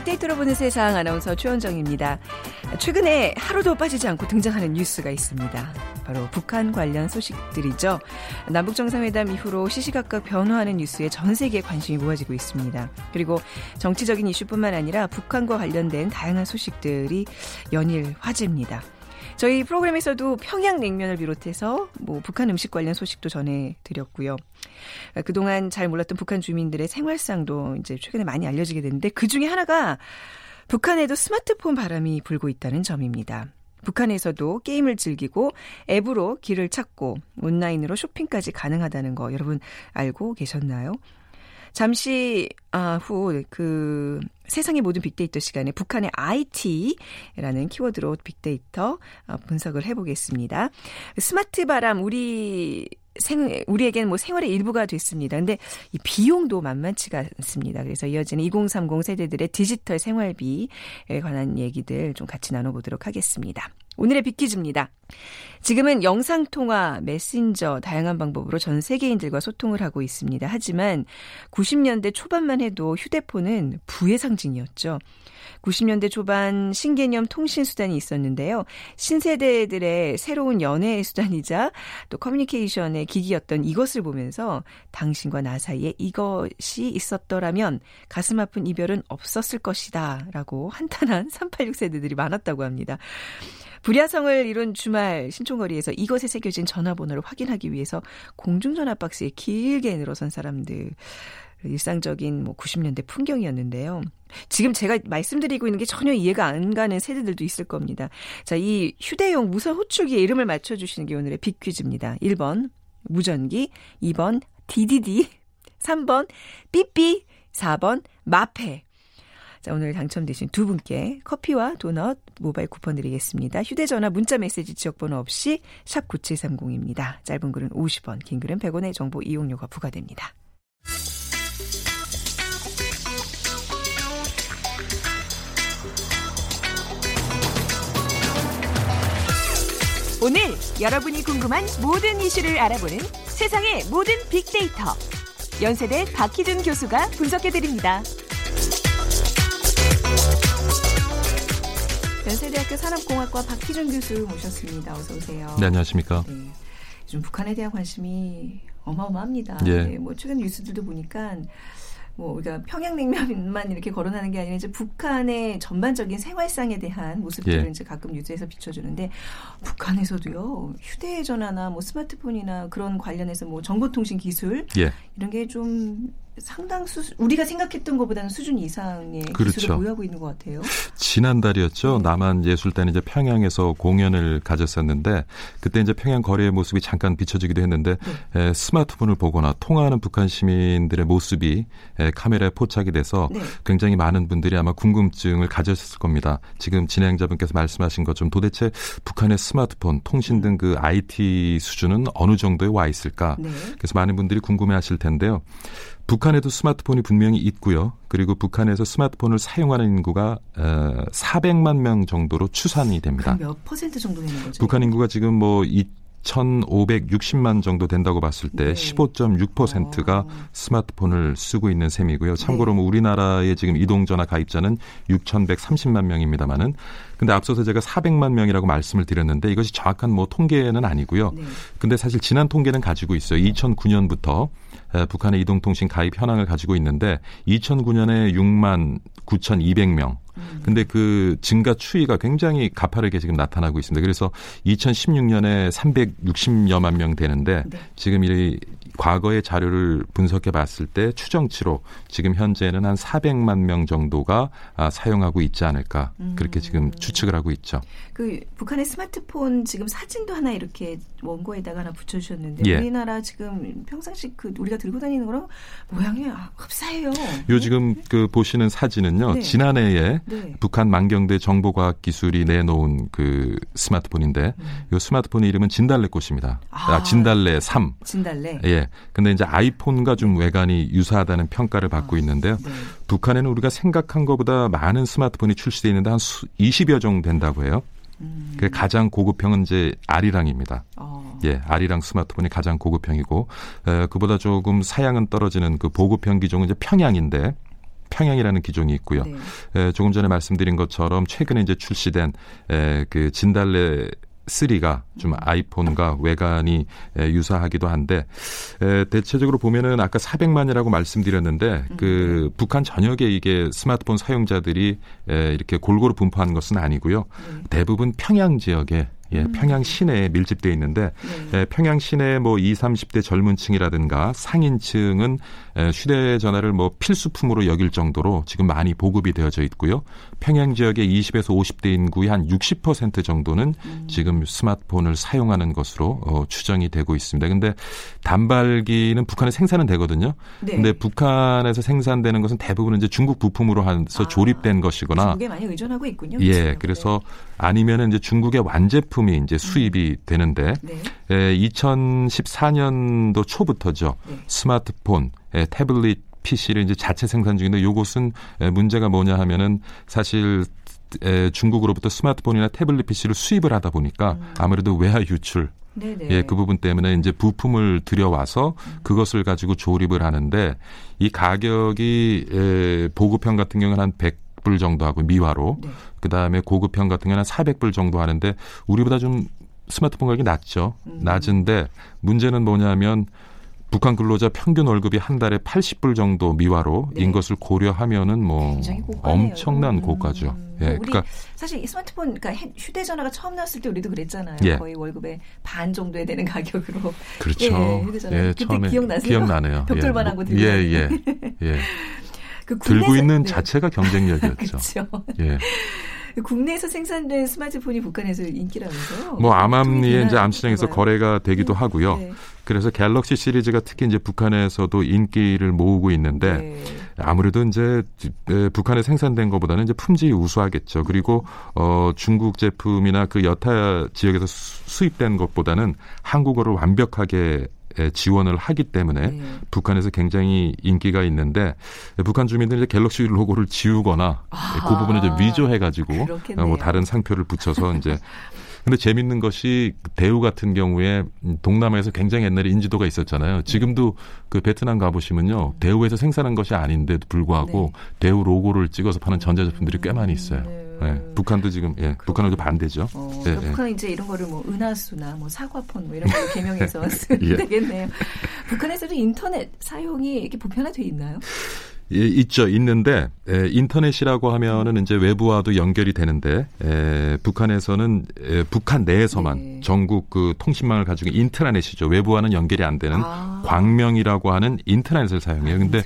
빅데이터로 보는 세상 아나운서 최원정입니다. 최근에 하루도 빠지지 않고 등장하는 뉴스가 있습니다. 바로 북한 관련 소식들이죠. 남북 정상회담 이후로 시시각각 변화하는 뉴스에 전 세계에 관심이 모아지고 있습니다. 그리고 정치적인 이슈뿐만 아니라 북한과 관련된 다양한 소식들이 연일 화제입니다. 저희 프로그램에서도 평양냉면을 비롯해서 뭐 북한 음식 관련 소식도 전해드렸고요. 그동안 잘 몰랐던 북한 주민들의 생활상도 이제 최근에 많이 알려지게 됐는데 그 중에 하나가 북한에도 스마트폰 바람이 불고 있다는 점입니다. 북한에서도 게임을 즐기고 앱으로 길을 찾고 온라인으로 쇼핑까지 가능하다는 거 여러분 알고 계셨나요? 잠시 아, 후 그 세상의 모든 빅데이터 시간에 북한의 IT라는 키워드로 빅데이터 어, 분석을 해보겠습니다. 스마트 바람 우리 생, 우리에게는 뭐 생활의 일부가 됐습니다. 근데 이 비용도 만만치가 않습니다. 그래서 이어지는 2030 세대들의 디지털 생활비에 관한 얘기들 좀 같이 나눠보도록 하겠습니다. 오늘의 빅퀴즈입니다. 지금은 영상통화, 메신저 다양한 방법으로 전 세계인들과 소통을 하고 있습니다. 하지만 90년대 초반만 해도 휴대폰은 부의 상징이었죠. 90년대 초반 신개념 통신 수단이 있었는데요. 신세대들의 새로운 연애 수단이자 또 커뮤니케이션의 기기였던 이것을 보면서 당신과 나 사이에 이것이 있었더라면 가슴 아픈 이별은 없었을 것이다. 라고 한탄한 386 세대들이 많았다고 합니다. 불야성을 이룬 주말 신촌거리에서 이것에 새겨진 전화번호를 확인하기 위해서 공중전화 박스에 길게 늘어선 사람들. 일상적인 뭐 90년대 풍경이었는데요. 지금 제가 말씀드리고 있는 게 전혀 이해가 안 가는 세대들도 있을 겁니다. 자, 이 휴대용 무선 호출기의 이름을 맞춰주시는 게 오늘의 빅퀴즈입니다. 1번 무전기, 2번 DDD, 3번 삐삐, 4번 마페. 자, 오늘 당첨되신 두 분께 커피와 도넛 모바일 쿠폰 드리겠습니다. 휴대전화 문자 메시지 지역번호 없이 샵 9730입니다. 짧은 글은 50원, 긴 글은 100원의 정보 이용료가 부과됩니다. 오늘 여러분이 궁금한 모든 이슈를 알아보는 세상의 모든 빅데이터. 연세대 박희준 교수가 분석해드립니다. 연세대학교 산업공학과 박희준 교수 모셨습니다. 어서 오세요. 네, 안녕하십니까. 네, 요즘 북한에 대한 관심이 어마어마합니다. 예. 네, 뭐 최근 뉴스들도 보니까 뭐 우리가 평양냉면만 이렇게 거론하는 게 아니라 이제 북한의 전반적인 생활상에 대한 모습들을 예. 이제 가끔 뉴스에서 비춰주는데 북한에서도요 휴대전화나 뭐 스마트폰이나 그런 관련해서 뭐 정보통신 기술 예. 이런 게 좀 상당 수 우리가 생각했던 것보다는 수준 이상의 그렇죠. 기술을 보유하고 있는 것 같아요. 지난달이었죠. 네. 남한 예술단이 이제 평양에서 공연을 가졌었는데 그때 이제 평양 거리의 모습이 잠깐 비춰지기도 했는데 네. 에, 스마트폰을 보거나 통화하는 북한 시민들의 모습이 에, 카메라에 포착이 돼서 네. 굉장히 많은 분들이 아마 궁금증을 가졌을 겁니다. 지금 진행자분께서 말씀하신 것처럼 도대체 북한의 스마트폰, 통신 등 그 IT 수준은 어느 정도에 와 있을까? 네. 그래서 많은 분들이 궁금해하실 텐데요. 북한에도 스마트폰이 분명히 있고요. 그리고 북한에서 스마트폰을 사용하는 인구가 어, 400만 명 정도로 추산이 됩니다. 몇 퍼센트 정도 되는 거죠? 북한 인구가 지금 뭐 2,560만 정도 된다고 봤을 때 네. 15.6%가 어. 스마트폰을 쓰고 있는 셈이고요. 참고로 네. 뭐 우리나라의 지금 이동전화 가입자는 6,130만 명입니다만은 근데 앞서서 제가 400만 명이라고 말씀을 드렸는데 이것이 정확한 뭐 통계는 아니고요. 네. 근데 사실 지난 통계는 가지고 있어요. 2009년부터 북한의 이동통신 가입 현황을 가지고 있는데 2009년에 6만 9,200명. 음. 근데 그 증가 추이가 굉장히 가파르게 지금 나타나고 있습니다. 그래서 2016년에 360여만 명 되는데 네. 지금 이 과거의 자료를 분석해 봤을 때 추정치로 지금 현재는 한 400만 명 정도가 아, 사용하고 있지 않을까 그렇게 지금 음. 추측을 하고 있죠. 그 북한의 스마트폰 지금 사진도 하나 이렇게 원고에다가 하나 붙여주셨는데 예. 우리나라 지금 평상시 그 우리가 들고 다니는 거랑 모양이 흡사해요. 요 지금 그 보시는 사진은요 네. 지난해에 네. 북한 만경대 정보과학기술이 내놓은 그 스마트폰인데 음. 이 스마트폰의 이름은 진달래꽃입니다. 아, 아 진달래 3. 진달래. 예. 근데 이제 아이폰과 좀 외관이 유사하다는 평가를 받고 아, 있는데요. 네. 북한에는 우리가 생각한 것보다 많은 스마트폰이 출시되어 있는데 한 20여 종 된다고 해요. 음. 그 가장 고급형은 이제 아리랑입니다. 어. 예, 아리랑 스마트폰이 가장 고급형이고 에, 그보다 조금 사양은 떨어지는 그 보급형 기종은 이제 평양인데 평양이라는 기종이 있고요. 네. 에, 조금 전에 말씀드린 것처럼 최근에 이제 출시된 에, 그 진달래 3가 좀 아이폰과 외관이 유사하기도 한데 대체적으로 보면은 아까 400만이라고 말씀드렸는데 그 음. 북한 전역에 이게 스마트폰 사용자들이 이렇게 골고루 분포한 것은 아니고요. 네. 대부분 평양 지역에 예, 음. 평양 시내에 밀집돼 있는데 네. 예, 평양 시내 뭐 20, 30대 젊은층이라든가 상인층은 예, 휴대전화를 뭐 필수품으로 여길 정도로 지금 많이 보급이 되어져 있고요. 평양 지역의 20에서 50대 인구의 한 60% 정도는 음. 지금 스마트폰을 사용하는 것으로 어, 추정이 되고 있습니다. 근데 단발기는 북한에 생산은 되거든요. 네. 근데 북한에서 생산되는 것은 대부분 이제 중국 부품으로 해서 아, 조립된 것이거나 중국에 많이 의존하고 있군요. 예, 그래서 아니면은 이제 중국의 완제품 이 이제 수입이 음. 되는데 네. 에, 2014년도 초부터죠. 네. 스마트폰, 에, 태블릿 PC를 이제 자체 생산 중인데 요것은 문제가 뭐냐 하면은 사실 에, 중국으로부터 스마트폰이나 태블릿 PC를 수입을 하다 보니까 음. 아무래도 외화 유출 네네. 예, 그 부분 때문에 이제 부품을 들여와서 음. 그것을 가지고 조립을 하는데 이 가격이 에, 보급형 같은 경우는 한 100 불 정도 하고 미화로 네. 그다음에 고급형 같은 경우는 400불 정도 하는데 우리보다 좀 스마트폰 가격이 낮죠. 음. 낮은데 문제는 뭐냐면 북한 근로자 평균 월급이 한 달에 80불 정도 미화로 네. 인 것을 고려하면은 뭐 엄청난 음. 고가죠. 예, 그러니까 사실 이 스마트폰 그러니까 휴대전화가 처음 나왔을 때 우리도 그랬잖아요. 예. 거의 월급의 반 정도에 되는 가격으로. 그렇죠. 예, 휴대전화. 예, 처음에 기억나세요? 기억나네요. 벽돌만한 거 들고. 예, 예. 예. 그 들고 있는 네. 자체가 경쟁력이었죠. 그렇죠. 예. 국내에서 생산된 스마트폰이 북한에서 인기라면서요? 뭐 암암리에 이제 암시장에서 거래가 되기도 네. 하고요. 네. 그래서 갤럭시 시리즈가 특히 이제 북한에서도 인기를 모으고 있는데 네. 아무래도 이제 북한에 생산된 것보다는 이제 품질이 우수하겠죠. 그리고 어 중국 제품이나 그 여타 지역에서 수입된 것보다는 한국어를 완벽하게 지원을 하기 때문에 네. 북한에서 굉장히 인기가 있는데 북한 주민들이 갤럭시 로고를 지우거나 아, 그 부분을 이제 위조해 가지고 어, 뭐 다른 상표를 붙여서 이제 근데 재밌는 것이 대우 같은 경우에 동남아에서 굉장히 옛날에 인지도가 있었잖아요. 지금도 그 베트남 가보시면요. 대우에서 생산한 것이 아닌데도 불구하고 네. 대우 로고를 찍어서 파는 전자제품들이 꽤 많이 있어요. 네. 네. 북한도 지금 예, 북한은 반대죠. 어, 예, 북한은 이제 이런 거를 뭐 은하수나 뭐 사과폰 뭐 이런 걸 개명해서 쓰면 예. 되겠네요. 북한에서도 인터넷 사용이 이렇게 보편화돼 있나요? 예, 있죠. 있는데 에, 인터넷이라고 하면은 이제 외부와도 연결이 되는데 에, 북한에서는 에, 북한 내에서만 네. 전국 그 통신망을 가지고 인트라넷이죠. 외부와는 연결이 안 되는 아. 광명이라고 하는 인터넷을 사용해요. 근데 아,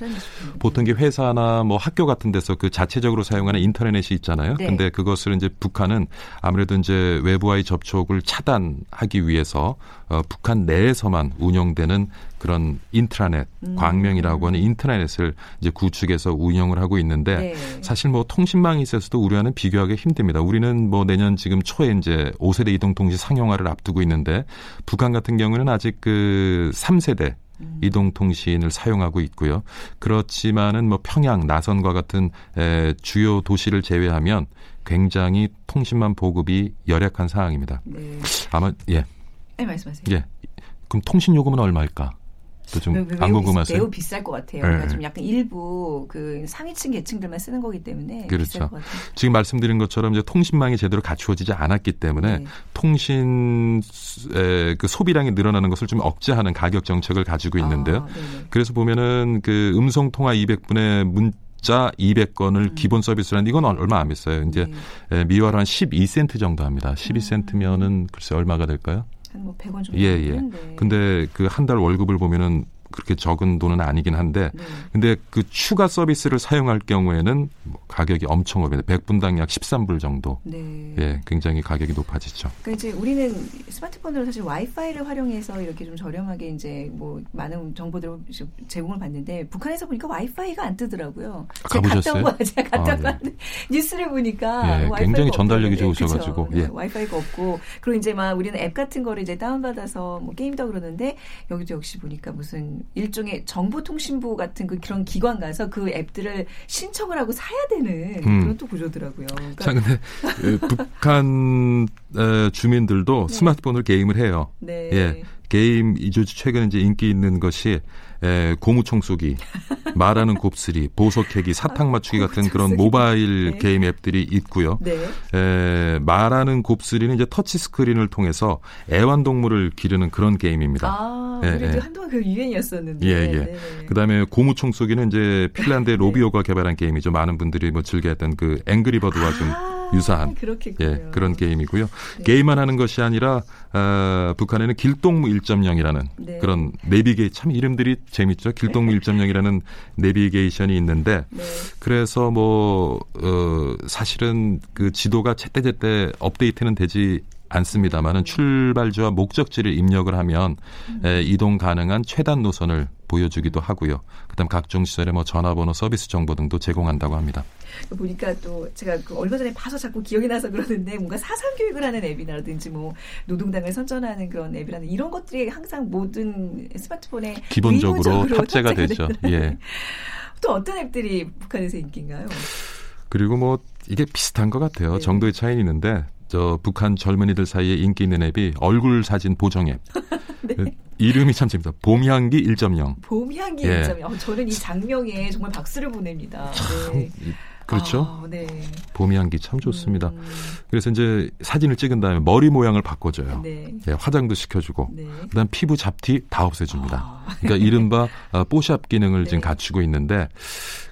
보통 게 회사나 뭐 학교 같은 데서 그 자체적으로 사용하는 인터넷이 있잖아요. 네. 근데 그것을 이제 북한은 아무래도 이제 외부와의 접촉을 차단하기 위해서 어, 북한 내에서만 운영되는 그런 인트라넷, 음. 광명이라고 하는 인트라넷을 이제 구축해서 운영을 하고 있는데 네. 사실 뭐 통신망이 있어서도 우리와는 비교하기 힘듭니다. 우리는 뭐 내년 지금 초에 이제 5세대 이동 통신 상용화를 앞두고 있는데 북한 같은 경우는 아직 그 3세대 음. 이동통신을 사용하고 있고요. 그렇지만은 뭐 평양, 나선과 같은 에, 주요 도시를 제외하면 굉장히 통신망 보급이 열약한 상황입니다. 네. 아마 예. 네, 말씀하세요. 예. 그럼 통신 요금은 얼마일까? 또좀안 궁금하세요? 매우 비쌀 것 같아요. 네. 그러니까 좀 약간 일부 그 상위층 계층들만 쓰는 거기 때문에 그렇죠. 지금 말씀드린 것처럼 이제 통신망이 제대로 갖추어지지 않았기 때문에 네. 통신 그 소비량이 늘어나는 것을 좀 억제하는 가격 정책을 가지고 있는데요. 아, 그래서 보면은 그 음성 통화 200분의 문 자 200건을 음. 기본 서비스라는 이건 얼마 안 비싸요. 이제 네. 미화로 한 12센트 정도 합니다. 12센트면은 음. 글쎄 얼마가 될까요? 한 뭐 100원 정도. 예, 예. 근데 그 한 달 월급을 보면은 그렇게 적은 돈은 아니긴 한데 네. 근데 그 추가 서비스를 사용할 경우에는 뭐 가격이 엄청 오릅니다. 100분당 약 13불 정도. 네. 예, 굉장히 가격이 높아지죠. 그러니까 이제 우리는 스마트폰으로 사실 와이파이를 활용해서 이렇게 좀 저렴하게 이제 뭐 많은 정보들을 제공을 받는데 북한에서 보니까 와이파이가 안 뜨더라고요. 아, 가보셨어요? 갔다 온 거, 제가 갔다 온 아, 네. 뉴스를 보니까 예, 굉장히 전달력이 좋으셔가지고 예. 와이파이가 없고 그리고 이제 막 우리는 앱 같은 거를 이제 다운받아서 뭐 게임도 그러는데 여기도 역시 보니까 무슨 일종의 정보통신부 같은 그 그런 기관 가서 그 앱들을 신청을 하고 사야 되는 음. 그런 또 구조더라고요. 그러니까 자, 근데 그 북한 주민들도 네. 스마트폰을 게임을 해요. 네. 예. 게임 이조 최근 이제 인기 있는 것이 에, 고무총 쏘기, 말하는 곱슬이, 보석캐기, 사탕 맞추기 아, 같은 그런 모바일 네. 게임 앱들이 있고요. 네. 에, 말하는 곱슬이는 이제 터치 스크린을 통해서 애완동물을 기르는 그런 게임입니다. 아, 예, 그래도 예. 한동안 그 유행이었었는데. 예, 예. 그다음에 고무총 쏘기는 이제 핀란드의 네. 로비오가 개발한 게임이죠. 많은 분들이 뭐 즐겨했던 그 앵그리버드와 좀 아, 유사한 그렇겠군요. 예, 그런 게임이고요. 네. 게임만 하는 것이 아니라 어, 북한에는 길동무 1.0이라는 네. 그런 내비게 참 이름들이 재밌죠. 길동무 1.0이라는 내비게이션이 있는데 네. 그래서 뭐 어, 사실은 그 지도가 제때제때 업데이트는 되지 않습니다만은 출발지와 목적지를 입력을 하면 음. 에, 이동 가능한 최단 노선을 보여주기도 하고요. 그다음 각종 시설의 뭐 전화번호, 서비스 정보 등도 제공한다고 합니다. 보니까 또 제가 그 얼마 전에 봐서 자꾸 기억이 나서 그러는데 뭔가 사상 교육을 하는 앱이라든지 뭐 노동당을 선전하는 그런 앱이라는 이런 것들이 항상 모든 스마트폰에 기본적으로 탑재가 되죠. 예. 또 어떤 앱들이 북한에서 인기인가요? 그리고 뭐 이게 비슷한 것 같아요. 네. 정도의 차이는 있는데 저 북한 젊은이들 사이에 인기 있는 앱이 얼굴 사진 보정 앱. 네. 이름이 참 재밌다. 봄향기 1.0. 봄향기 예. 1.0. 어, 저는 이 장명에 정말 박수를 보냅니다. 네. 그렇죠. 아, 네. 봄이 향기 참 좋습니다. 음. 그래서 이제 사진을 찍은 다음에 머리 모양을 바꿔줘요. 네. 예, 화장도 시켜주고, 네. 그다음 피부 잡티 다 없애줍니다. 아. 그러니까 이른바 어, 뽀샵 기능을 네. 지금 갖추고 있는데,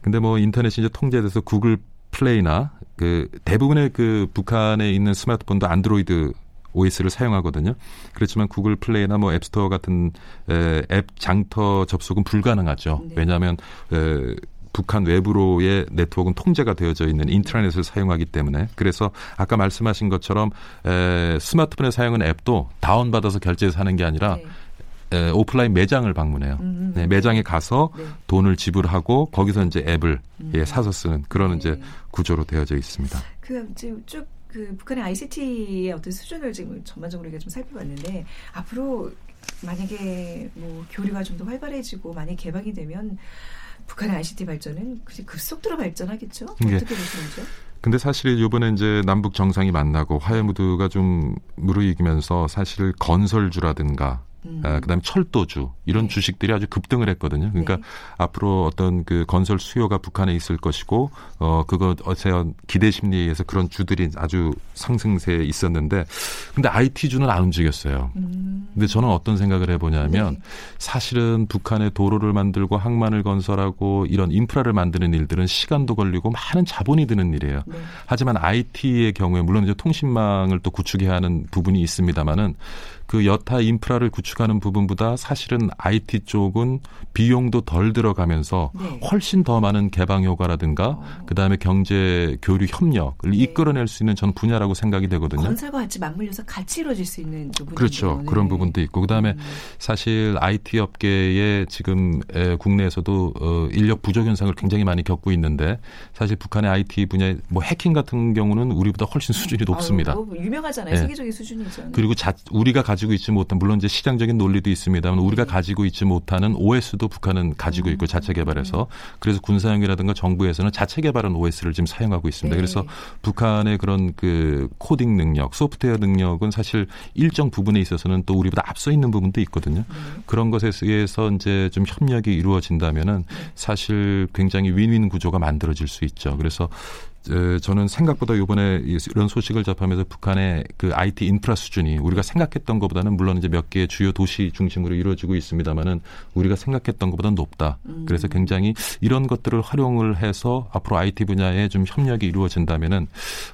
근데 뭐 인터넷이 이제 통제돼서 구글 플레이나 그 대부분의 그 북한에 있는 스마트폰도 안드로이드 OS를 사용하거든요. 그렇지만 구글 플레이나 뭐 앱스토어 같은 에, 앱 장터 접속은 불가능하죠. 네. 왜냐하면 에, 북한 외부로의 네트워크는 통제가 되어져 있는 인트라넷을 사용하기 때문에 그래서 아까 말씀하신 것처럼 에, 스마트폰에 사용하는 앱도 다운받아서 결제해서 하는 게 아니라 네. 에, 오프라인 매장을 방문해요. 음, 네, 매장에 가서 네. 돈을 지불하고 거기서 이제 앱을 음. 예, 사서 쓰는 그런 네. 이제 구조로 되어져 있습니다. 그 지금 쭉 그 북한의 ICT의 어떤 수준을 지금 전반적으로 우리가 좀 살펴봤는데 앞으로 만약에 뭐 교류가 좀 더 활발해지고 많이 개방이 되면 북한의 ICT 발전은 급속도로 발전하겠죠? 예. 어떻게 보시는지요? 근데 사실 이번에 이제 남북 정상이 만나고 화해 무드가 좀 무르익으면서 사실 건설주라든가 음. 아, 그다음에 철도주 이런 네. 주식들이 아주 급등을 했거든요. 그러니까 네. 앞으로 어떤 그 건설 수요가 북한에 있을 것이고 어 그거 어제 기대 심리에 의해서 그런 주들이 아주 상승세에 있었는데 근데 IT주는 안 움직였어요. 음. 근데 저는 어떤 생각을 해보냐면 네. 사실은 북한의 도로를 만들고 항만을 건설하고 이런 인프라를 만드는 일들은 시간도 걸리고 많은 자본이 드는 일이에요. 네. 하지만 IT의 경우에 물론 이제 통신망을 또 구축해야 하는 부분이 있습니다만은 그 여타 인프라를 구축하는 부분보다 사실은 IT 쪽은 비용도 덜 들어가면서 네. 훨씬 더 많은 개방 효과라든가 어. 그다음에 경제 교류 협력을 네. 이끌어낼 수 있는 전 분야라고 생각이 되거든요. 건설과 같이 맞물려서 같이 이루어질 수 있는 부분 그렇죠. 네. 그런 부분도 있고 그다음에 음. 사실 IT 업계에 지금 국내에서도 어, 인력 부족 현상을 굉장히 많이 겪고 있는데 사실 북한의 IT 분야의 뭐 해킹 같은 경우는 우리보다 훨씬 수준이 높습니다. 아유, 뭐 유명하잖아요. 네. 세계적인 수준이죠. 그리고 자, 우리가 가지고 있지 못한 물론 이제 시장적인 논리도 있습니다만 우리가 네. 가지고 있지 못하는 OS도 북한은 가지고 있고 자체 개발해서 그래서 군사용이라든가 정부에서는 자체 개발한 OS를 지금 사용하고 있습니다. 네. 그래서 북한의 그런 그 코딩 능력, 소프트웨어 능력은 사실 일정 부분에 있어서는 또 우리보다 앞서 있는 부분도 있거든요. 네. 그런 것에 의해서 이제 좀 협력이 이루어진다면은 사실 굉장히 윈윈 구조가 만들어질 수 있죠. 그래서 저는 생각보다 이번에 이런 소식을 접하면서 북한의 그 IT 인프라 수준이 우리가 생각했던 것보다는 물론 이제 몇 개의 주요 도시 중심으로 이루어지고 있습니다만은 우리가 생각했던 것보다는 높다. 음. 그래서 굉장히 이런 것들을 활용을 해서 앞으로 IT 분야에 좀 협력이 이루어진다면은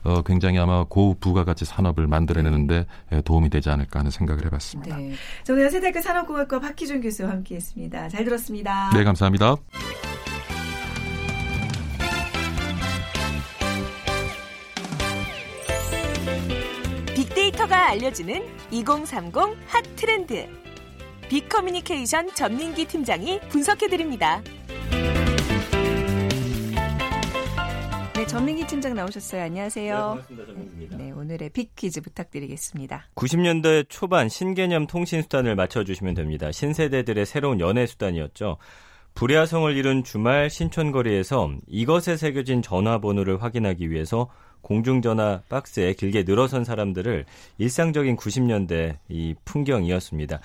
어 굉장히 아마 고부가가치 산업을 만들어내는데 도움이 되지 않을까 하는 생각을 해봤습니다. 네. 저는 연세대학교 산업공학과 박희준 교수와 함께했습니다. 잘 들었습니다. 네, 감사합니다. 빅데이터가 알려주는 2030 핫 트렌드. 빅커뮤니케이션 전민기 팀장이 분석해드립니다. 네, 전민기 팀장 나오셨어요. 안녕하세요. 네, 반갑습니다. 전민기입니다. 네, 오늘의 빅 퀴즈 부탁드리겠습니다. 90년대 초반 신개념 통신 수단을 맞춰주시면 됩니다. 신세대들의 새로운 연애 수단이었죠. 불야성을 이룬 주말 신촌거리에서 이것에 새겨진 전화번호를 확인하기 위해서 공중전화 박스에 길게 늘어선 사람들을 일상적인 90년대 이 풍경이었습니다.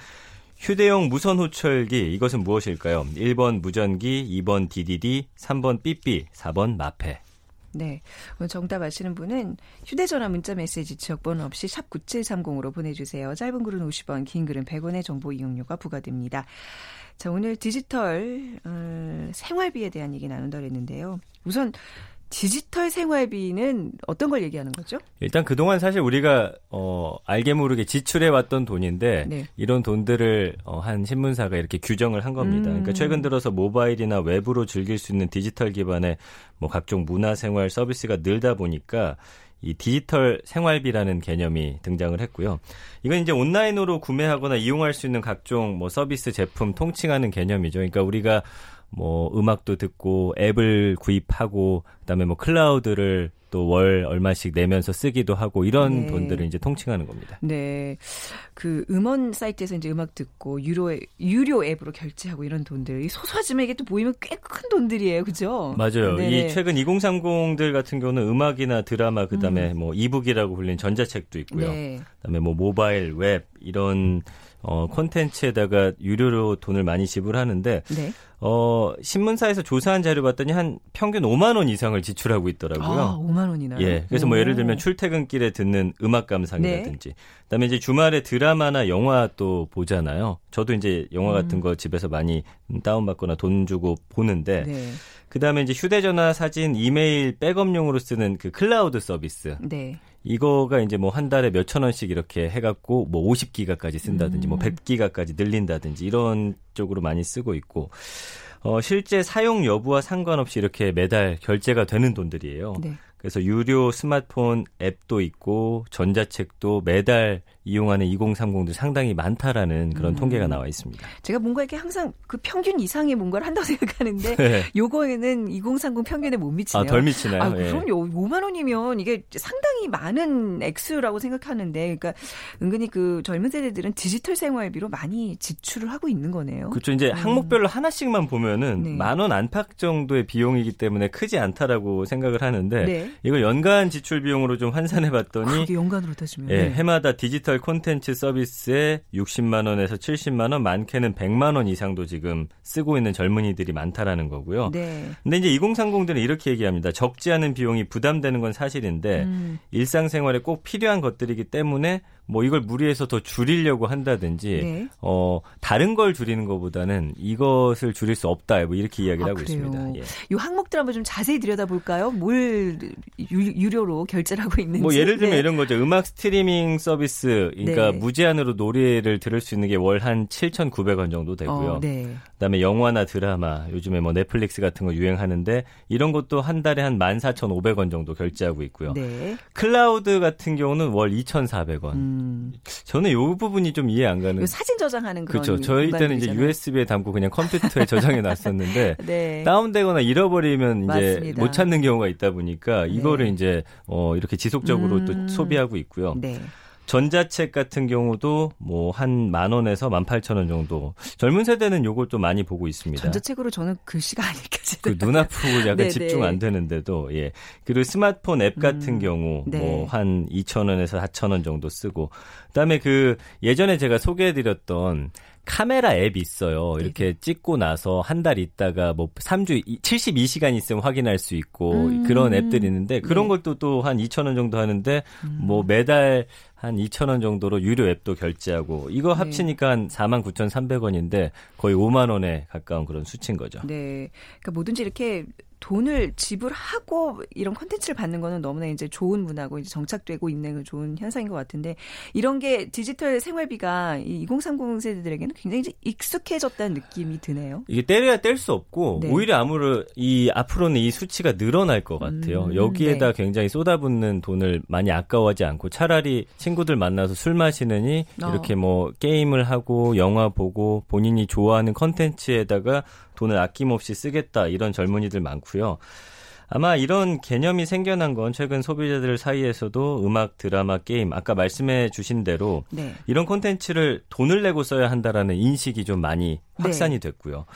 휴대용 무선 호철기 이것은 무엇일까요? 1번 무전기, 2번 DDD, 3번 삐삐, 4번 마페. 네. 정답 아시는 분은 휴대전화 문자메시지 지역번호 없이 샵 9730으로 보내주세요. 짧은 글은 50원, 긴 글은 100원의 정보 이용료가 부과됩니다. 자, 오늘 디지털 어, 생활비에 대한 얘기 나눈다 그랬는데요. 우선 디지털 생활비는 어떤 걸 얘기하는 거죠? 일단 그동안 사실 우리가 어 알게 모르게 지출해 왔던 돈인데 네. 이런 돈들을 어, 한 신문사가 이렇게 규정을 한 겁니다. 그러니까 음. 그러니까 최근 들어서 모바일이나 외부로 즐길 수 있는 디지털 기반의 뭐 각종 문화 생활 서비스가 늘다 보니까 이 디지털 생활비라는 개념이 등장을 했고요. 이건 이제 온라인으로 구매하거나 이용할 수 있는 각종 뭐 서비스 제품 통칭하는 개념이죠. 그러니까 우리가 뭐 음악도 듣고 앱을 구입하고 그다음에 뭐 클라우드를 또 월 얼마씩 내면서 쓰기도 하고 이런 네. 돈들을 이제 통칭하는 겁니다. 네. 그 음원 사이트에서 이제 음악 듣고 유료 유료 앱으로 결제하고 이런 돈들 이 소소하지만 이게 또 보이면 꽤 큰 돈들이에요. 그죠? 맞아요. 네 이 최근 2030들 같은 경우는 음악이나 드라마 그다음에 음. 뭐 e-book이라고 불리는 전자책도 있고요. 네. 그다음에 뭐 모바일 웹 이런 어, 콘텐츠에다가 유료로 돈을 많이 지불하는데, 네. 어, 신문사에서 조사한 자료 봤더니 한 평균 5만 원 이상을 지출하고 있더라고요. 아, 5만 원이나요? 예. 그래서 뭐 예를 들면 출퇴근길에 듣는 음악 감상이라든지, 네. 그다음에 이제 주말에 드라마나 영화 또 보잖아요. 저도 이제 영화 음. 같은 거 집에서 많이 다운 받거나 돈 주고 보는데, 네. 그다음에 이제 휴대전화, 사진, 이메일 백업용으로 쓰는 그 클라우드 서비스. 네. 이거가 이제 뭐 한 달에 몇 천 원씩 이렇게 해갖고 뭐 50기가까지 쓴다든지 뭐 음. 뭐 100기가까지 늘린다든지 이런 쪽으로 많이 쓰고 있고 어 실제 사용 여부와 상관없이 이렇게 매달 결제가 되는 돈들이에요. 네. 그래서 유료 스마트폰 앱도 있고 전자책도 매달 이용하는 2030도 상당히 많다라는 그런 음. 통계가 나와 있습니다. 제가 뭔가 이렇게 항상 그 평균 이상의 뭔가를 한다고 생각하는데 네. 요거에는 2030 평균에 못 미치네요. 아, 덜 미치나요? 아, 그럼요. 예. 5만 원이면 이게 상당히 많은 액수라고 생각하는데 그러니까 은근히 그 젊은 세대들은 디지털 생활비로 많이 지출을 하고 있는 거네요. 그렇죠. 이제 음. 항목별로 하나씩만 보면은 네. 만원 안팎 정도의 비용이기 때문에 크지 않다라고 생각을 하는데 네. 이걸 연간 지출 비용으로 좀 환산해 봤더니 연간으로 따지면 예, 해마다 디지털 디지털 콘텐츠 서비스에 60만 원에서 70만 원, 많게는 100만 원 이상도 지금 쓰고 있는 젊은이들이 많다라는 거고요. 네. 근데 이제 2030들은 이렇게 얘기합니다. 적지 않은 비용이 부담되는 건 사실인데 음. 일상생활에 꼭 필요한 것들이기 때문에 뭐 이걸 무리해서 더 줄이려고 한다든지 네. 어 다른 걸 줄이는 것보다는 이것을 줄일 수 없다 뭐 이렇게 이야기를 아, 하고 그래요. 있습니다. 예. 이 항목들 한번 좀 자세히 들여다볼까요? 뭘 유, 료로 결제를 하고 있는지. 뭐 예를 들면 네. 이런 거죠. 음악 스트리밍 서비스 그러니까 네. 무제한으로 노래를 들을 수 있는 게 월 한 7,900원 정도 되고요. 어, 네. 그다음에 영화나 드라마 요즘에 뭐 넷플릭스 같은 거 유행하는데 이런 것도 한 달에 한 14,500원 정도 결제하고 있고요. 네. 클라우드 같은 경우는 월 2,400원. 음. 음. 저는 이 부분이 좀 이해 안 가는. 사진 저장하는 그런. 그렇죠. 저희 때는 이제 USB에 담고 그냥 컴퓨터에 저장해 놨었는데 네. 다운되거나 잃어버리면 이제 맞습니다. 못 찾는 경우가 있다 보니까 이거를 네. 이제 어 이렇게 지속적으로 음. 또 소비하고 있고요. 네. 전자책 같은 경우도 뭐 한 만 원에서 만 팔천 원 정도. 젊은 세대는 요걸 또 많이 보고 있습니다. 전자책으로 저는 글씨가 안 읽혀지는. 그눈 아프고 약간 네, 집중 네. 안 되는데도 예. 그리고 스마트폰 앱 같은 음, 경우 네. 뭐한 이천 원에서 사천 원 정도 쓰고. 그다음에 그 예전에 제가 소개해 드렸던 카메라 앱이 있어요. 이렇게 네. 찍고 나서 한 달 있다가 뭐 3주 72시간 있으면 확인할 수 있고 음. 그런 앱들이 있는데 그런 네. 것도 또 한 2,000원 정도 하는데 음. 뭐 매달 한 2천 원 정도로 유료 앱도 결제하고 이거 네. 합치니까 한 4만 9,300원인데 거의 5만 원에 가까운 그런 수치인 거죠. 네. 그러니까 뭐든지 이렇게 돈을 지불하고 이런 콘텐츠를 받는 거는 너무나 이제 좋은 문화고 이제 정착되고 있는 그 좋은 현상인 것 같은데 이런 게 디지털 생활비가 이2030 세대들에게는 굉장히 이제 익숙해졌다는 느낌이 드네요. 이게 때려야 뗄 수 없고 네. 오히려 아무런 이 앞으로는 이 수치가 늘어날 것 같아요. 음, 여기에다 네. 굉장히 쏟아붓는 돈을 많이 아까워하지 않고 차라리 친구들 만나서 술 마시느니 어. 이렇게 뭐 게임을 하고 영화 보고 본인이 좋아하는 컨텐츠에다가 돈을 아낌없이 쓰겠다 이런 젊은이들 많고요. 아마 이런 개념이 생겨난 건 최근 소비자들 사이에서도 음악, 드라마, 게임 아까 말씀해 주신 대로 네. 이런 콘텐츠를 돈을 내고 써야 한다라는 인식이 좀 많이 확산이 네. 됐고요.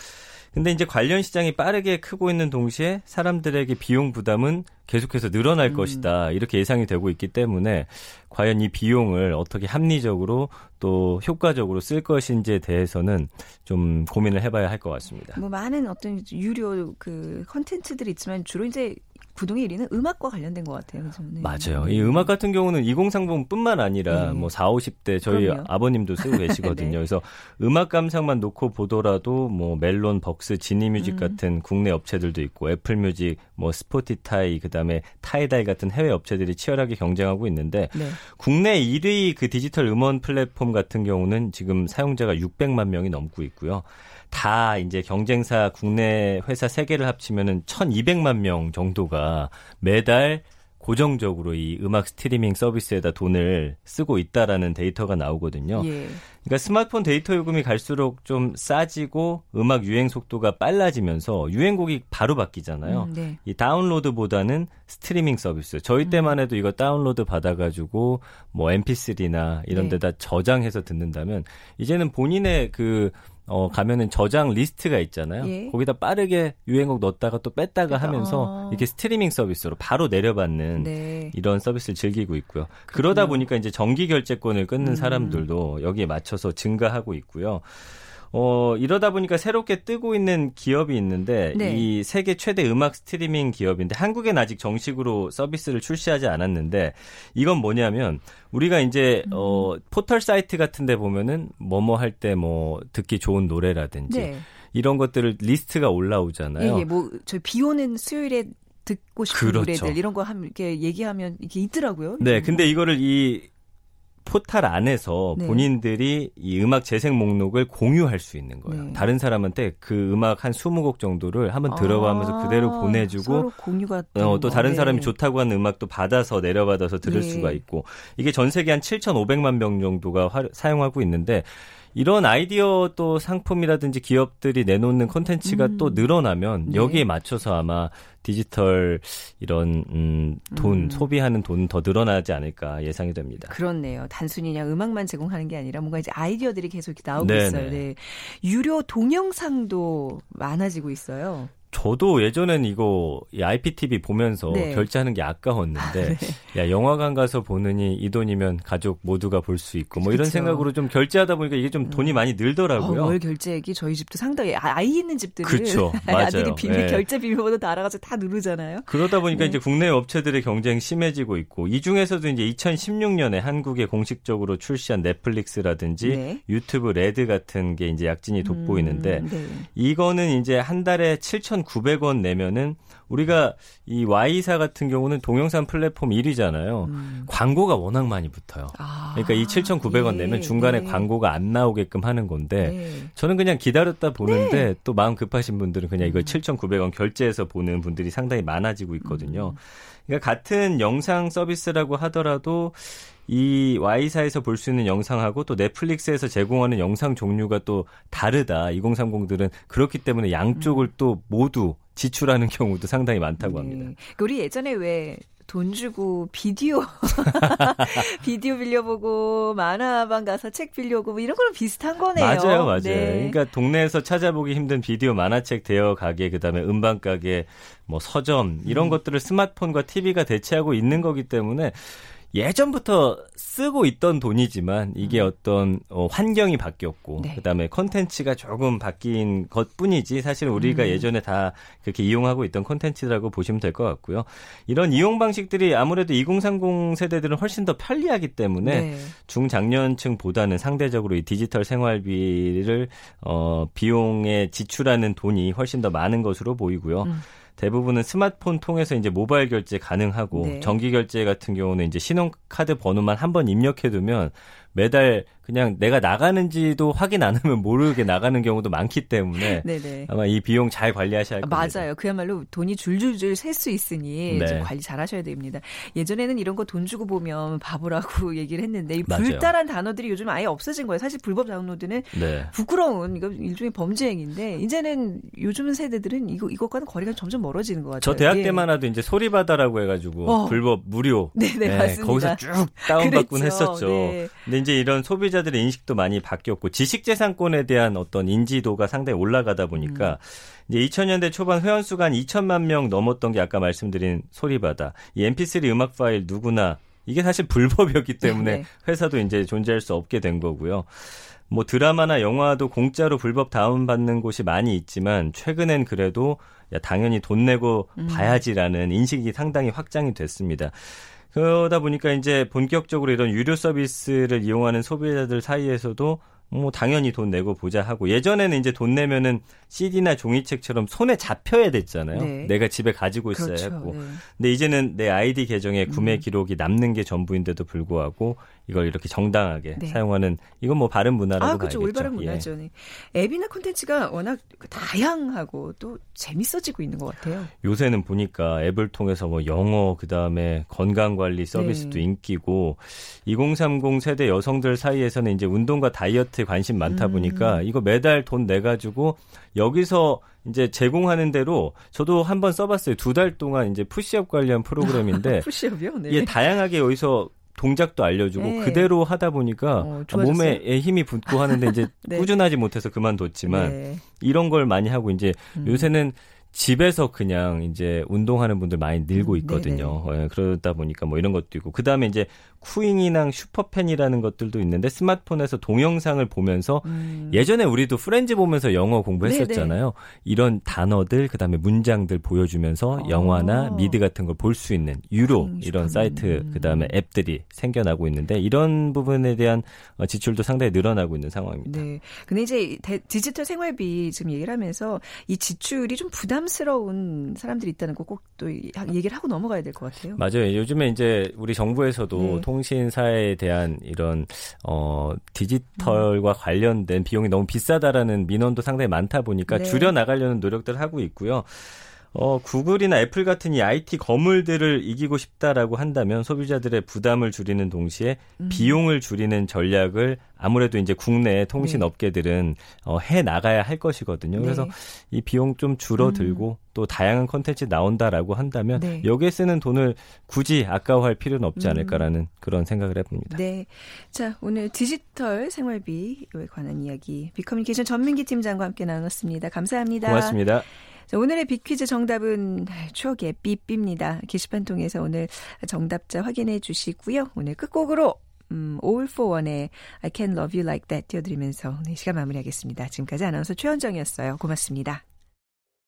근데 이제 관련 시장이 빠르게 크고 있는 동시에 사람들에게 비용 부담은 계속해서 늘어날 음. 것이다. 이렇게 예상이 되고 있기 때문에 과연 이 비용을 어떻게 합리적으로 또 효과적으로 쓸 것인지에 대해서는 좀 고민을 해봐야 할 것 같습니다. 뭐 많은 어떤 유료 그 컨텐츠들이 있지만 주로 이제 부동의 1위는 음악과 관련된 것 같아요. 그죠? 네. 맞아요. 이 음악 같은 경우는 2030뿐만 아니라 네. 뭐 4, 50대 저희 그럼요. 아버님도 쓰고 계시거든요. 네. 그래서 음악 감상만 놓고 보더라도 뭐 멜론, 벅스, 지니뮤직 음. 같은 국내 업체들도 있고 애플뮤직, 뭐 스포티파이, 그다음에 타이달 같은 해외 업체들이 치열하게 경쟁하고 있는데 네. 국내 1위 그 디지털 음원 플랫폼 같은 경우는 지금 사용자가 600만 명이 넘고 있고요. 다 이제 경쟁사 국내 회사 3개를 합치면은 1200만 명 정도가 매달 고정적으로 이 음악 스트리밍 서비스에다 돈을 쓰고 있다라는 데이터가 나오거든요. 예. 그러니까 스마트폰 데이터 요금이 갈수록 좀 싸지고 음악 유행 속도가 빨라지면서 유행곡이 바로 바뀌잖아요. 음, 네. 이 다운로드보다는 스트리밍 서비스. 저희 음. 때만 해도 이거 다운로드 받아가지고 뭐 MP3나 이런 네. 데다 저장해서 듣는다면 이제는 본인의 그 어, 가면은 저장 리스트가 있잖아요. 예. 거기다 빠르게 유행곡 넣었다가 또 뺐다가 하면서 어. 이렇게 스트리밍 서비스로 바로 내려받는 네. 이런 서비스를 즐기고 있고요. 그렇군요. 그러다 보니까 이제 정기 결제권을 끊는 음. 사람들도 여기에 맞춰서 증가하고 있고요. 어, 이러다 보니까 새롭게 뜨고 있는 기업이 있는데 네. 이 세계 최대 음악 스트리밍 기업인데 한국엔 아직 정식으로 서비스를 출시하지 않았는데 이건 뭐냐면 우리가 이제 음. 어 포털 사이트 같은 데 보면은 뭐뭐 할 때 뭐 듣기 좋은 노래라든지 네. 이런 것들을 리스트가 올라오잖아요. 예, 예. 뭐저 비 오는 수요일에 듣고 싶은 그렇죠. 노래들 이런 거 함, 이렇게 얘기하면 이게 있더라고요. 네, 근데 이거를 이 포탈 안에서 네. 본인들이 이 음악 재생 목록을 공유할 수 있는 거예요. 네. 다른 사람한테 그 음악 한 20곡 정도를 한번 들어가면서 아, 그대로 보내주고 공유가 어, 또 다른 네. 사람이 좋다고 하는 음악도 받아서 내려받아서 들을 네. 수가 있고 이게 전 세계 한 7,500만 명 정도가 화, 사용하고 있는데 이런 아이디어 또 상품이라든지 기업들이 내놓는 콘텐츠가 음. 또 늘어나면 네. 여기에 맞춰서 아마 디지털 이런 음, 돈 음. 소비하는 돈 더 늘어나지 않을까 예상이 됩니다. 그렇네요. 단순히 그냥 음악만 제공하는 게 아니라 뭔가 이제 아이디어들이 계속 나오고 네네. 있어요. 네. 유료 동영상도 많아지고 있어요. 저도 예전엔 이거 이 IPTV 보면서 네. 결제하는 게 아까웠는데 아, 네. 야 영화관 가서 보느니 이 돈이면 가족 모두가 볼 수 있고 뭐 그쵸. 이런 생각으로 좀 결제하다 보니까 이게 좀 돈이 음. 많이 늘더라고요. 어, 월 결제액이 저희 집도 상당히 아, 이 있는 집들은 그쵸, 아들이 비밀 네. 결제 비밀번호 다 알아가지고 다 누르잖아요. 그러다 보니까 네. 이제 국내 업체들의 경쟁이 심해지고 있고 이 중에서도 이제 2016년에 한국에 공식적으로 출시한 넷플릭스라든지 네. 유튜브 레드 같은 게 이제 약진이 돋보이는데 음, 네. 이거는 이제 한 달에 7천 7,900원 내면은 우리가 이 Y사 같은 경우는 동영상 플랫폼 1위잖아요. 음. 광고가 워낙 많이 붙어요. 아, 그러니까 이 7,900원 예, 내면 중간에 네. 광고가 안 나오게끔 하는 건데 네. 저는 그냥 기다렸다 보는데 네. 또 마음 급하신 분들은 그냥 이걸 7,900원 음. 결제해서 보는 분들이 상당히 많아지고 있거든요. 음. 그러니까 같은 영상 서비스라고 하더라도 이 Y사에서 볼 수 있는 영상하고 또 넷플릭스에서 제공하는 영상 종류가 또 다르다. 2030들은 그렇기 때문에 양쪽을 음. 또 모두 지출하는 경우도 상당히 많다고 네. 합니다. 우리 예전에 왜돈 주고 비디오 비디오 빌려보고 만화방 가서 책 빌려고 뭐 이런 거랑 비슷한 거네요. 맞아요, 맞아요. 네. 그러니까 동네에서 찾아보기 힘든 비디오 만화책 대여 가게 그다음에 음반 가게 뭐 서점 이런 음. 것들을 스마트폰과 TV가 대체하고 있는 거기 때문에 예전부터 쓰고 있던 돈이지만 이게 음. 어떤 어, 환경이 바뀌었고 네. 그다음에 컨텐츠가 조금 바뀐 것뿐이지 사실 우리가 음. 예전에 다 그렇게 이용하고 있던 컨텐츠라고 보시면 될 것 같고요. 이런 이용 방식들이 아무래도 2030 세대들은 훨씬 더 편리하기 때문에 네. 중장년층보다는 상대적으로 이 디지털 생활비를 어 비용에 지출하는 돈이 훨씬 더 많은 것으로 보이고요. 음. 대부분은 스마트폰 통해서 이제 모바일 결제 가능하고 네. 정기 결제 같은 경우는 이제 신용카드 번호만 한 번 입력해 두면 매달 그냥 내가 나가는지도 확인 안 하면 모르게 나가는 경우도 많기 때문에 네네. 아마 이 비용 잘 관리하셔야 할 겁니다. 맞아요. 그야말로 돈이 줄줄줄 셀 수 있으니 네. 좀 관리 잘 하셔야 됩니다. 예전에는 이런 거 돈 주고 보면 바보라고 얘기를 했는데 이 불달한 단어들이 요즘 아예 없어진 거예요. 사실 불법 다운로드는 네. 부끄러운 이거 일종의 범죄 행위인데 이제는 요즘 세대들은 이거 이것과는 거리가 점점 멀어지는 것 같아요. 저 대학 예. 때만 해도 이제 소리바다라고 해가지고 어. 불법 무료 네네 네, 거기서 쭉 다운받곤. 했었죠. 네. 근데 이제 이런 소비자들의 인식도 많이 바뀌었고 지식재산권에 대한 어떤 인지도가 상당히 올라가다 보니까 음. 이제 2000년대 초반 회원수가 한 2천만 명 넘었던 게 아까 말씀드린 소리바다. 이 MP3 음악 파일 누구나 이게 사실 불법이었기 때문에 네. 회사도 이제 존재할 수 없게 된 거고요. 뭐 드라마나 영화도 공짜로 불법 다운받는 곳이 많이 있지만 최근엔 그래도 야, 당연히 돈 내고 음. 봐야지라는 인식이 상당히 확장이 됐습니다. 그러다 보니까 이제 본격적으로 이런 유료 서비스를 이용하는 소비자들 사이에서도 뭐 당연히 돈 내고 보자 하고 예전에는 이제 돈 내면은 CD나 종이책처럼 손에 잡혀야 됐잖아요. 네. 내가 집에 가지고 있어야 그렇죠. 했고. 네. 근데 이제는 내 아이디 계정에 구매 음. 기록이 남는 게 전부인데도 불구하고 이걸 이렇게 정당하게 네. 사용하는 이건 뭐 바른 문화라고 아, 그렇죠. 봐야겠죠. 올바른 문화죠. 예. 앱이나 콘텐츠가 워낙 다양하고 또 재밌어지고 있는 것 같아요. 요새는 보니까 앱을 통해서 뭐 영어 그다음에 건강 관리 서비스도 네. 인기고 2030 세대 여성들 사이에서는 이제 운동과 다이어트 에 관심 많다 음. 보니까 이거 매달 돈 내 가지고 여기서 이제 제공하는 대로 저도 한번 써봤어요. 두 달 동안 이제 푸시업 관련 프로그램인데 푸시업이요? 네. 예, 다양하게 여기서 동작도 알려주고 네. 그대로 하다 보니까 어, 몸에 힘이 붙고 하는데 이제 네. 꾸준하지 못해서 그만뒀지만 네. 이런 걸 많이 하고 이제 음. 요새는 집에서 그냥 이제 운동하는 분들 많이 늘고 음, 있거든요. 네, 그러다 보니까 뭐 이런 것도 있고 그 다음에 이제 쿠잉이랑 슈퍼팬이라는 것들도 있는데 스마트폰에서 동영상을 보면서 음. 예전에 우리도 프렌즈 보면서 영어 공부했었잖아요. 네네. 이런 단어들 그 다음에 문장들 보여주면서 어. 영화나 미드 같은 걸 볼 수 있는 유료 음, 이런 사이트 그 다음에 앱들이 생겨나고 있는데 이런 부분에 대한 어, 지출도 상당히 늘어나고 있는 상황입니다. 네. 근데 이제 디지털 생활비 지금 얘기를 하면서 이 지출이 좀 부담 스러운 사람들이 있다는 거 꼭 또 얘기를 하고 넘어가야 될 것 같아요. 맞아요. 요즘에 이제 우리 정부에서도 네. 통신사에 대한 이런 어 디지털과 음. 관련된 비용이 너무 비싸다라는 민원도 상당히 많다 보니까 네. 줄여 나가려는 노력들을 하고 있고요. 어, 구글이나 애플 같은 이 IT 거물들을 이기고 싶다라고 한다면 소비자들의 부담을 줄이는 동시에 음. 비용을 줄이는 전략을 아무래도 이제 국내 통신 네. 업계들은 어, 해 나가야 할 것이거든요. 그래서 네. 이 비용 좀 줄어들고 음. 또 다양한 컨텐츠 나온다라고 한다면 네. 여기에 쓰는 돈을 굳이 아까워할 필요는 없지 음. 않을까라는 음. 그런 생각을 해봅니다. 네. 자, 오늘 디지털 생활비에 관한 이야기 비커뮤니케이션 전민기 팀장과 함께 나눴습니다. 감사합니다. 고맙습니다. 자, 오늘의 빅퀴즈 정답은 추억의 삐삐입니다. 게시판 통해서 오늘 정답자 확인해 주시고요. 오늘 끝곡으로 음, All for One의 I Can Love You Like That 띄워드리면서 오늘 시간 마무리하겠습니다. 지금까지 아나운서 최현정이었어요. 고맙습니다.